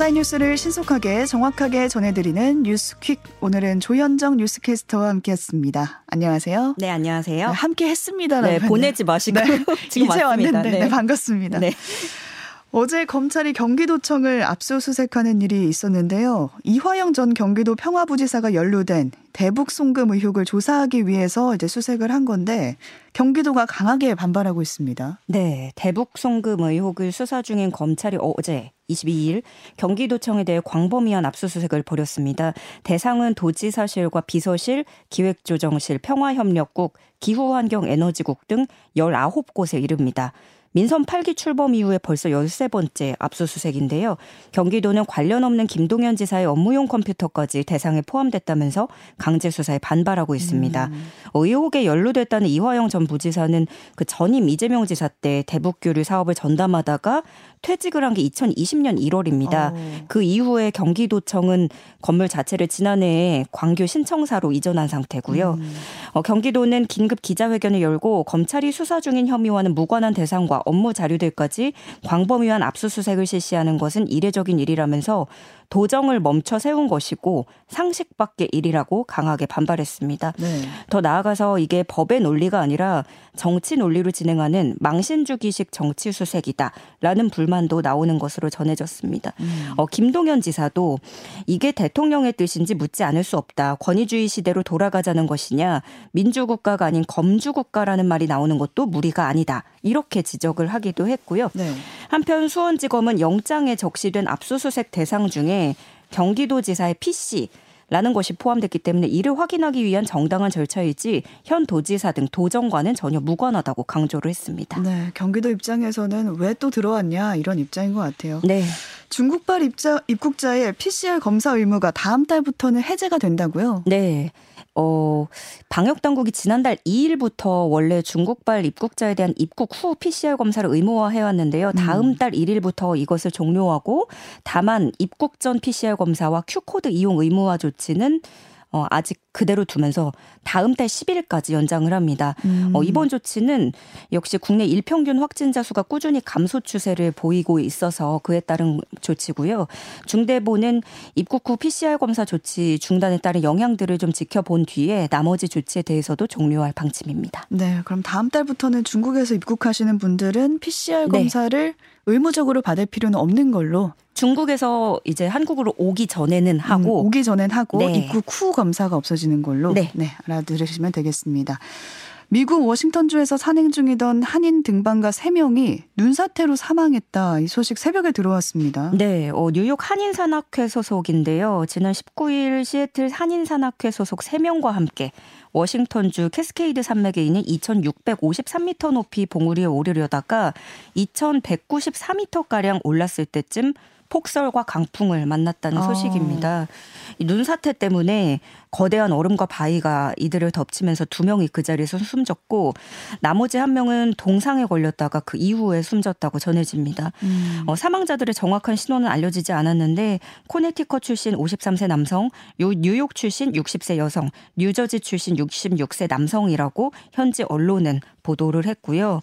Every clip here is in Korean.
밤사이 뉴스를 신속하게 정확하게 전해드리는 뉴스퀵. 오늘은 조현정 뉴스캐스터와 함께했습니다. 안녕하세요. 네, 안녕하세요. 네, 함께했습니다. 네, 보내지 마시고 네, 지금 이제 왔습니다. 왔는데 네. 네, 반갑습니다. 네. 어제 검찰이 경기도청을 압수수색하는 일이 있었는데요. 이화영 전 경기도 평화부지사가 연루된 대북 송금 의혹을 조사하기 위해서 이제 수색을 한 건데 경기도가 강하게 반발하고 있습니다. 네, 대북 송금 의혹을 수사 중인 검찰이 어제 22일 경기도청에 대해 광범위한 압수수색을 벌였습니다. 대상은 도지사실과 비서실, 기획조정실, 평화협력국, 기후환경에너지국 등 19곳에 이릅니다. 민선 8기 출범 이후에 벌써 13번째 압수수색인데요. 경기도는 관련 없는 김동연 지사의 업무용 컴퓨터까지 대상에 포함됐다면서 강제 수사에 반발하고 있습니다. 음. 의혹에 연루됐다는 이화영 전 부지사는 그 전임 이재명 지사 때 대북 교류 사업을 전담하다가 퇴직을 한 게 2020년 1월입니다. 어. 그 이후에 경기도청은 건물 자체를 지난해에 광교 신청사로 이전한 상태고요. 음. 어, 경기도는 긴급 기자회견을 열고 검찰이 수사 중인 혐의와는 무관한 대상과 업무 자료들까지 광범위한 압수수색을 실시하는 것은 이례적인 일이라면서 도정을 멈춰 세운 것이고 상식 밖의 일이라고 강하게 반발했습니다. 네. 더 나아가서 이게 법의 논리가 아니라 정치 논리로 진행하는 망신주기식 정치 수색이다라는 불만도 나오는 것으로 전해졌습니다. 음. 어, 김동연 지사도 이게 대통령의 뜻인지 묻지 않을 수 없다. 권위주의 시대로 돌아가자는 것이냐, 민주국가가 아닌 검주국가라는 말이 나오는 것도 무리가 아니다. 이렇게 지적을 하기도 했고요. 네. 한편 수원지검은 영장에 적시된 압수수색 대상 중에 경기도지사의 PC 라는 것이 포함됐기 때문에 이를 확인하기 위한 정당한 절차이지 현 도지사 등 도정과는 전혀 무관하다고 강조를 했습니다. 네. 경기도 입장에서는 왜 또 들어왔냐 이런 입장인 것 같아요. 네. 중국발 입자, 입국자의 PCR 검사 의무가 다음 달부터는 해제가 된다고요? 네. 어, 방역 당국이 지난달 2일부터 원래 중국발 입국자에 대한 입국 후 PCR 검사를 의무화해 왔는데요. 다음 달 1일부터 이것을 종료하고 다만 입국 전 PCR 검사와 Q코드 이용 의무화 조치는 어, 아직 그대로 두면서 다음 달 10일까지 연장을 합니다. 음. 어, 이번 조치는 역시 국내 일평균 확진자 수가 꾸준히 감소 추세를 보이고 있어서 그에 따른 조치고요. 중대본은 입국 후 PCR 검사 조치 중단에 따른 영향들을 좀 지켜본 뒤에 나머지 조치에 대해서도 종료할 방침입니다. 네, 그럼 다음 달부터는 중국에서 입국하시는 분들은 PCR 네. 검사를 의무적으로 받을 필요는 없는 걸로 중국에서 이제 한국으로 오기 전에는 하고 음, 오기 전엔 하고 네. 입국 후 검사가 없어지는 걸로 네. 알아들으시면 되겠습니다. 미국 워싱턴주에서 산행 중이던 한인 등반가 3명이 눈사태로 사망했다. 이 소식 새벽에 들어왔습니다. 네, 어, 뉴욕 한인산악회 소속인데요. 지난 19일 시애틀 한인산악회 소속 3명과 함께 워싱턴주 캐스케이드 산맥에 있는 2,653m 높이 봉우리에 오르려다가 2,194m가량 올랐을 때쯤 폭설과 강풍을 만났다는 아. 소식입니다. 이 눈사태 때문에 거대한 얼음과 바위가 이들을 덮치면서 두 명이 그 자리에서 숨졌고 나머지 한 명은 동상에 걸렸다가 그 이후에 숨졌다고 전해집니다. 음. 어, 사망자들의 정확한 신원은 알려지지 않았는데 코네티컷 출신 53세 남성, 요 뉴욕 출신 60세 여성, 뉴저지 출신 66세 남성이라고 현지 언론은 보도를 했고요.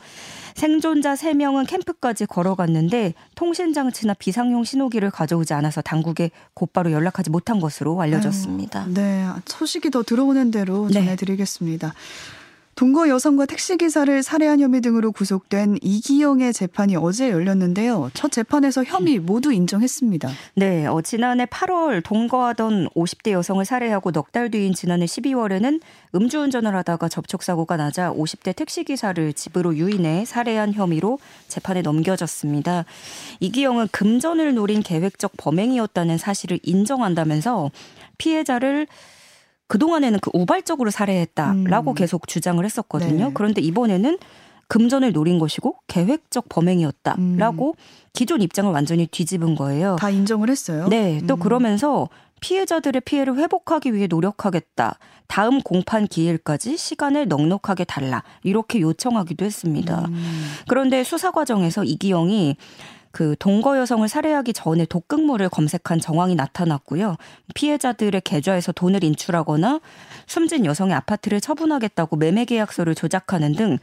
생존자 3명은 캠프까지 걸어갔는데 통신장치나 비상용 신호기를 가져오지 않아서 당국에 곧바로 연락하지 못한 것으로 알려졌습니다. 아유, 네, 소식이 더 들어오는 대로 네. 전해드리겠습니다. 동거 여성과 택시기사를 살해한 혐의 등으로 구속된 이기영의 재판이 어제 열렸는데요. 첫 재판에서 혐의 모두 인정했습니다. 네, 어, 지난해 8월 동거하던 50대 여성을 살해하고 넉 달 뒤인 지난해 12월에는 음주운전을 하다가 접촉사고가 나자 50대 택시기사를 집으로 유인해 살해한 혐의로 재판에 넘겨졌습니다. 이기영은 금전을 노린 계획적 범행이었다는 사실을 인정한다면서 피해자를 그동안에는 그 우발적으로 살해했다라고 음. 계속 주장을 했었거든요. 네. 그런데 이번에는 금전을 노린 것이고 계획적 범행이었다라고 기존 입장을 완전히 뒤집은 거예요. 다 인정을 했어요. 네, 또 음. 그러면서 피해자들의 피해를 회복하기 위해 노력하겠다. 다음 공판 기일까지 시간을 넉넉하게 달라. 이렇게 요청하기도 했습니다. 음. 그런데 수사 과정에서 이기영이 그 동거 여성을 살해하기 전에 독극물을 검색한 정황이 나타났고요. 피해자들의 계좌에서 돈을 인출하거나 숨진 여성의 아파트를 처분하겠다고 매매 계약서를 조작하는 등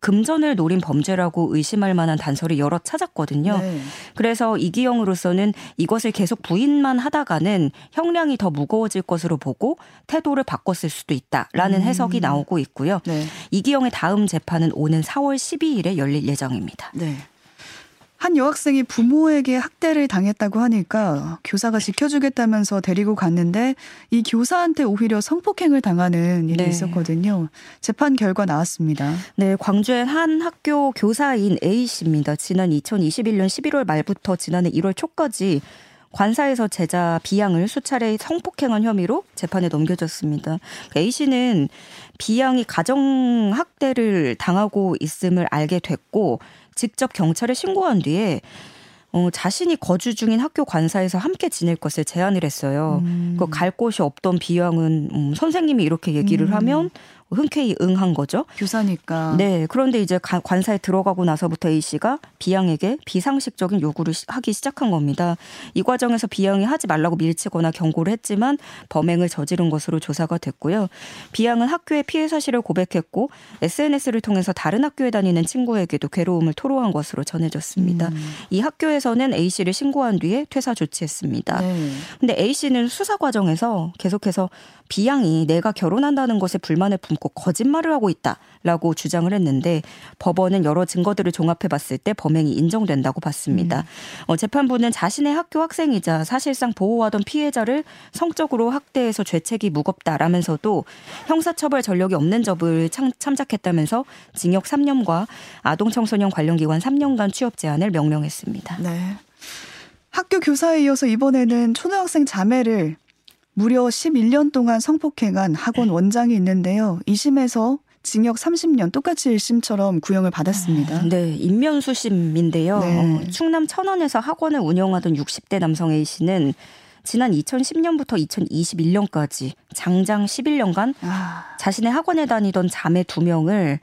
금전을 노린 범죄라고 의심할 만한 단서를 여러 찾았거든요. 네. 그래서 이기영으로서는 이것을 계속 부인만 하다가는 형량이 더 무거워질 것으로 보고 태도를 바꿨을 수도 있다라는 음. 해석이 나오고 있고요. 네. 이기영의 다음 재판은 오는 4월 12일에 열릴 예정입니다. 네. 한 여학생이 부모에게 학대를 당했다고 하니까 교사가 지켜주겠다면서 데리고 갔는데 이 교사한테 오히려 성폭행을 당하는 일이 네. 있었거든요. 재판 결과 나왔습니다. 네, 광주의 한 학교 교사인 A 씨입니다. 지난 2021년 11월 말부터 지난해 1월 초까지 관사에서 제자 비양을 수차례 성폭행한 혐의로 재판에 넘겨졌습니다. A 씨는 비양이 가정 학대를 당하고 있음을 알게 됐고 직접 경찰에 신고한 뒤에 어, 자신이 거주 중인 학교 관사에서 함께 지낼 것을 제안을 했어요. 음. 그갈 곳이 없던 비양은 음, 선생님이 이렇게 얘기를 음. 하면 흔쾌히 응한 거죠. 교사니까. 네. 그런데 이제 관사에 들어가고 나서부터 A 씨가 비양에게 비상식적인 요구를 하기 시작한 겁니다. 이 과정에서 비양이 하지 말라고 밀치거나 경고를 했지만 범행을 저지른 것으로 조사가 됐고요. 비양은 학교의 피해 사실을 고백했고 SNS를 통해서 다른 학교에 다니는 친구에게도 괴로움을 토로한 것으로 전해졌습니다. 음. 이 학교에서는 A 씨를 신고한 뒤에 퇴사 조치했습니다. 네. 근데 A 씨는 수사 과정에서 계속해서 비양이 내가 결혼한다는 것에 불만을 품고 거짓말을 하고 있다라고 주장을 했는데 법원은 여러 증거들을 종합해 봤을 때 범행이 인정된다고 봤습니다. 음. 어, 재판부는 자신의 학교 학생이자 사실상 보호하던 피해자를 성적으로 학대해서 죄책이 무겁다라면서도 형사처벌 전력이 없는 점을 참, 참작했다면서 징역 3년과 아동 청소년 관련 기관 3년간 취업 제한을 명령했습니다. 네. 학교 교사에 이어서 이번에는 초등학생 자매를 무려 11년 동안 성폭행한 학원 네. 원장이 있는데요. 2심에서 징역 30년 똑같이 1심처럼 구형을 받았습니다. 네, 인면수 심인데요. 네. 어, 충남 천원에서 학원을 운영하던 60대 남성 A 씨는 지난 2010년부터 2021년까지 장장 11년간 아. 자신의 학원에 다니던 자매 2명을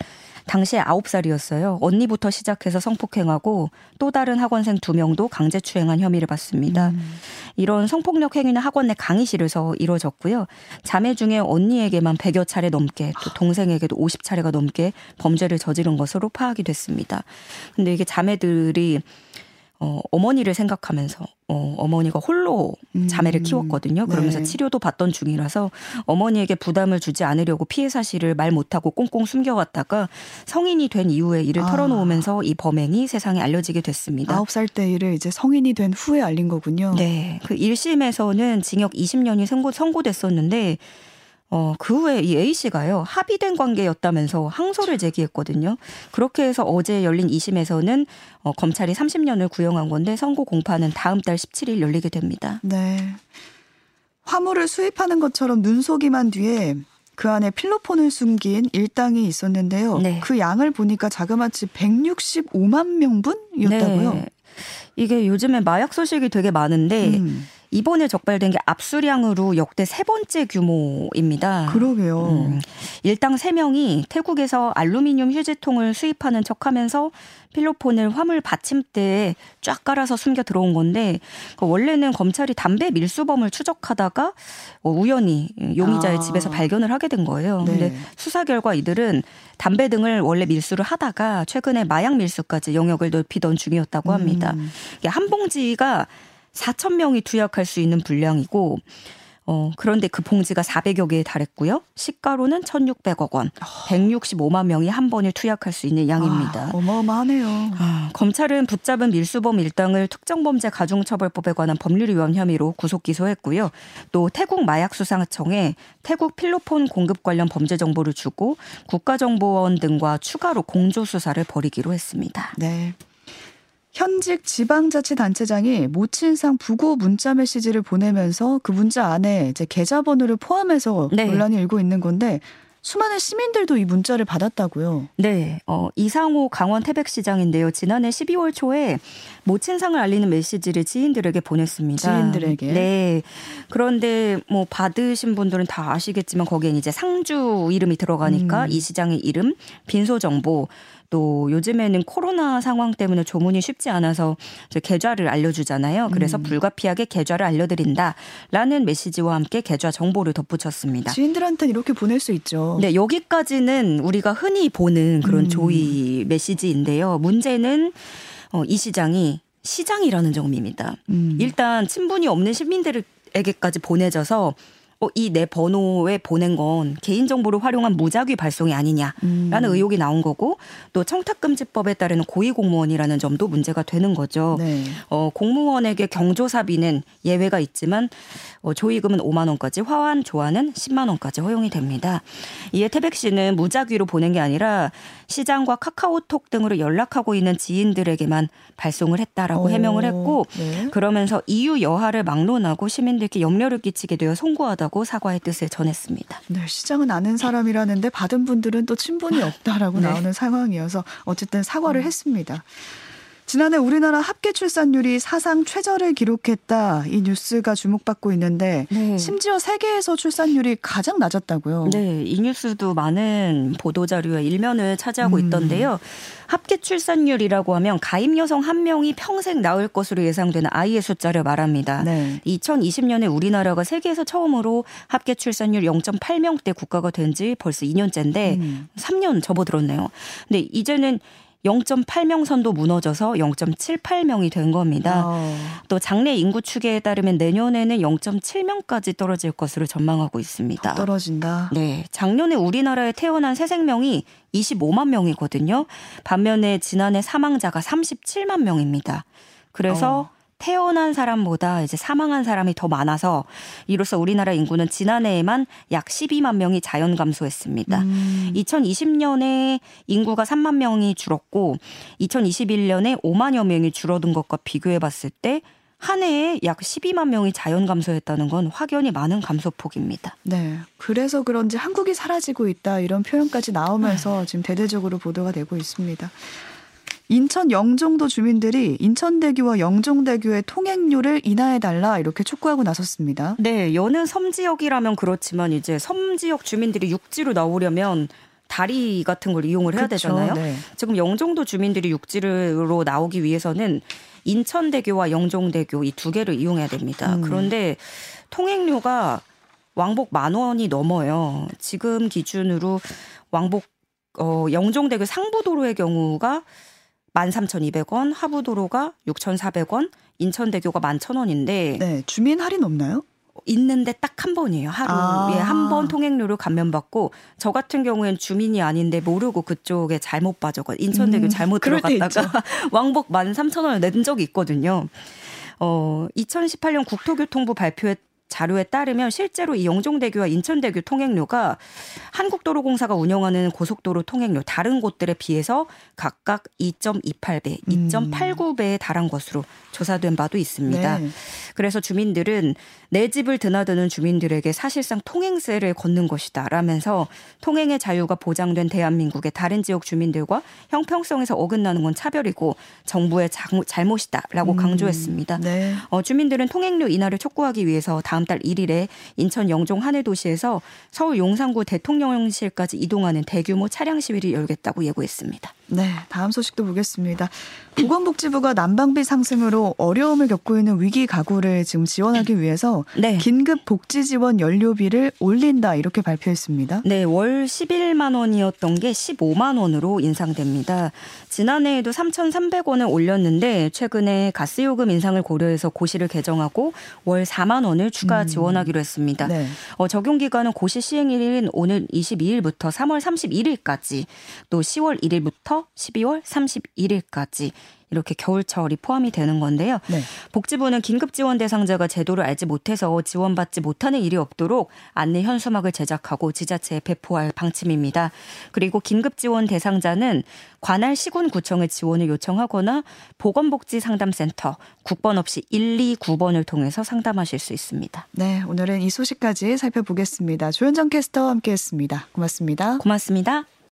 당시에 9살이었어요. 언니부터 시작해서 성폭행하고 또 다른 학원생 2명도 강제추행한 혐의를 받습니다. 음. 이런 성폭력 행위는 학원 내 강의실에서 이루어졌고요. 자매 중에 언니에게만 100여 차례 넘게 또 동생에게도 50차례가 넘게 범죄를 저지른 것으로 파악이 됐습니다. 근데 이게 자매들이 어, 어머니를 생각하면서 어, 어머니가 홀로 자매를 음. 키웠거든요. 그러면서 네. 치료도 받던 중이라서 어머니에게 부담을 주지 않으려고 피해 사실을 말 못하고 꽁꽁 숨겨왔다가 성인이 된 이후에 이를 아. 털어놓으면서 이 범행이 세상에 알려지게 됐습니다. 아홉 살 때 일을 이제 성인이 된 후에 알린 거군요. 네. 그 1심에서는 징역 20년이 선고, 선고됐었는데 어, 그 후에 이 A씨가요, 합의된 관계였다면서 항소를 제기했거든요. 그렇게 해서 어제 열린 2심에서는 어, 검찰이 30년을 구형한 건데 선고 공판은 다음 달 17일 열리게 됩니다. 네. 화물을 수입하는 것처럼 눈속이만 뒤에 그 안에 필로폰을 숨긴 일당이 있었는데요. 네. 그 양을 보니까 자그마치 165만 명분이었다고요. 네. 이게 요즘에 마약 소식이 되게 많은데 음. 이번에 적발된 게 압수량으로 역대 세 번째 규모입니다. 그러게요. 음, 일당 3명이 태국에서 알루미늄 휴지통을 수입하는 척 하면서 필로폰을 화물 받침대에 쫙 깔아서 숨겨 들어온 건데 그 원래는 검찰이 담배 밀수범을 추적하다가 어, 우연히 용의자의 아. 집에서 발견을 하게 된 거예요. 네. 근데 수사 결과 이들은 담배 등을 원래 밀수를 하다가 최근에 마약 밀수까지 영역을 넓히던 중이었다고 합니다. 음. 한 봉지가 4천 명이 투약할 수 있는 분량이고 어, 그런데 그 봉지가 400여 개에 달했고요. 시가로는 1,600억 원, 165만 명이 한 번에 투약할 수 있는 양입니다. 아, 어마어마하네요. 아, 검찰은 붙잡은 밀수범 일당을 특정범죄 가중처벌법에 관한 법률 위반 혐의로 구속 기소했고요. 또 태국 마약수사청에 태국 필로폰 공급 관련 범죄 정보를 주고 국가정보원 등과 추가로 공조 수사를 벌이기로 했습니다. 네. 현직 지방자치단체장이 모친상 부고 문자 메시지를 보내면서 그 문자 안에 이제 계좌번호를 포함해서 네. 논란이 일고 있는 건데 수많은 시민들도 이 문자를 받았다고요. 네. 어, 이상호 강원 태백시장인데요. 지난해 12월 초에 모친상을 알리는 메시지를 지인들에게 보냈습니다. 지인들에게. 네. 그런데 뭐 받으신 분들은 다 아시겠지만 거기엔 이제 상주 이름이 들어가니까 음. 이 시장의 이름, 빈소 정보, 또 요즘에는 코로나 상황 때문에 조문이 쉽지 않아서 계좌를 알려주잖아요. 그래서 음. 불가피하게 계좌를 알려드린다라는 메시지와 함께 계좌 정보를 덧붙였습니다. 지인들한테는 이렇게 보낼 수 있죠. 네, 여기까지는 우리가 흔히 보는 그런 음. 조의 메시지인데요. 문제는 어, 이 시장이 시장이라는 점입니다. 음. 일단 친분이 없는 시민들에게까지 보내져서 어, 이 내 번호에 보낸 건 개인정보를 활용한 무작위 발송이 아니냐라는 음. 의혹이 나온 거고 또 청탁금지법에 따르는 고위공무원이라는 점도 문제가 되는 거죠. 네. 어, 공무원에게 경조사비는 예외가 있지만 어, 조의금은 5만 원까지 화환 조화는 10만 원까지 허용이 됩니다. 이에 태백 씨는 무작위로 보낸 게 아니라 시장과 카카오톡 등으로 연락하고 있는 지인들에게만 발송을 했다라고 오, 해명을 했고 네. 그러면서 이유 여하를 막론하고 시민들께 염려를 끼치게 되어 송구하다 고 사과의 뜻을 전했습니다. 네, 시장은 아는 사람이라는데 받은 분들은 또 친분이 없다라고 네. 나오는 상황이어서 어쨌든 사과를 음. 했습니다. 지난해 우리나라 합계 출산율이 사상 최저를 기록했다 이 뉴스가 주목받고 있는데 네. 심지어 세계에서 출산율이 가장 낮았다고요. 네, 이 뉴스도 많은 보도 자료의 일면을 차지하고 음. 있던데요. 합계 출산율이라고 하면 가임 여성 한 명이 평생 낳을 것으로 예상되는 아이의 숫자를 말합니다. 네. 2020년에 우리나라가 세계에서 처음으로 합계 출산율 0.8명대 국가가 된 지 벌써 2년째인데 음. 3년 접어들었네요. 근데 이제는 0.8명 선도 무너져서 0.78명이 된 겁니다. 어. 또 장래 인구 추계에 따르면 내년에는 0.7명까지 떨어질 것으로 전망하고 있습니다. 떨어진다. 네. 작년에 우리나라에 태어난 새 생명이 25만 명이거든요. 반면에 지난해 사망자가 37만 명입니다. 그래서 어. 태어난 사람보다 이제 사망한 사람이 더 많아서 이로써 우리나라 인구는 지난해에만 약 12만 명이 자연 감소했습니다. 음. 2020년에 인구가 3만 명이 줄었고 2021년에 5만여 명이 줄어든 것과 비교해 봤을 때 한 해에 약 12만 명이 자연 감소했다는 건 확연히 많은 감소폭입니다. 네. 그래서 그런지 한국이 사라지고 있다 이런 표현까지 나오면서 네. 지금 대대적으로 보도가 되고 있습니다. 인천 영종도 주민들이 인천대교와 영종대교의 통행료를 인하해달라 이렇게 촉구하고 나섰습니다. 네, 여는 섬 지역이라면 그렇지만 이제 섬 지역 주민들이 육지로 나오려면 다리 같은 걸 이용을 해야 그렇죠. 되잖아요. 네. 지금 영종도 주민들이 육지로 나오기 위해서는 인천대교와 영종대교 이 두 개를 이용해야 됩니다. 음. 그런데 통행료가 왕복 만 원이 넘어요. 지금 기준으로 왕복 어 영종대교 상부도로의 경우가 13,200원, 하부도로가 6,400원, 인천대교가 11,000원인데 네, 주민 할인 없나요? 있는데 딱 한 번이에요. 하루에 아. 한번 통행료를 감면받고 저 같은 경우엔 주민이 아닌데 모르고 그쪽에 잘못 빠져가 인천대교 음, 잘못 들어갔다가 왕복 13,000원을 낸 적이 있거든요. 어, 2018년 국토교통부 발표에 자료에 따르면 실제로 이 영종대교와 인천대교 통행료가 한국도로공사가 운영하는 고속도로 통행료 다른 곳들에 비해서 각각 2.28배, 2.89배에 달한 것으로 조사된 바도 있습니다. 네. 그래서 주민들은 내 집을 드나드는 주민들에게 사실상 통행세를 걷는 것이다 라면서 통행의 자유가 보장된 대한민국의 다른 지역 주민들과 형평성에서 어긋나는 건 차별이고 정부의 잘못이다 라고 음. 강조했습니다. 네. 어, 주민들은 통행료 인하를 촉구하기 위해서 다음 달 1일에 인천 영종 하늘도시에서 서울 용산구 대통령실까지 이동하는 대규모 차량 시위를 열겠다고 예고했습니다. 네, 다음 소식도 보겠습니다. 보건복지부가 난방비 상승으로 어려움을 겪고 있는 위기 가구를 지금 지원하기 위해서 네. 긴급 복지 지원 연료비를 올린다 이렇게 발표했습니다. 네, 월 11만 원이었던 게 15만 원으로 인상됩니다. 지난해에도 3,300원을 올렸는데 최근에 가스 요금 인상을 고려해서 고시를 개정하고 월 4만 원을 추가 음. 지원하기로 했습니다. 네. 어, 적용 기간은 고시 시행일인 오늘 22일부터 3월 31일까지 또 10월 1일 부터 12월 31일까지 이렇게 겨울철이 포함이 되는 건데요. 네. 복지부는 긴급 지원 대상자가 제도를 알지 못해서 지원받지 못하는 일이 없도록 안내 현수막을 제작하고 지자체에 배포할 방침입니다. 그리고 긴급 지원 대상자는 관할 시군구청에 지원을 요청하거나 보건복지상담센터 국번 없이 129번을 통해서 상담하실 수 있습니다. 네, 오늘은 이 소식까지 살펴보겠습니다. 조현정 캐스터와 함께했습니다. 고맙습니다. 고맙습니다.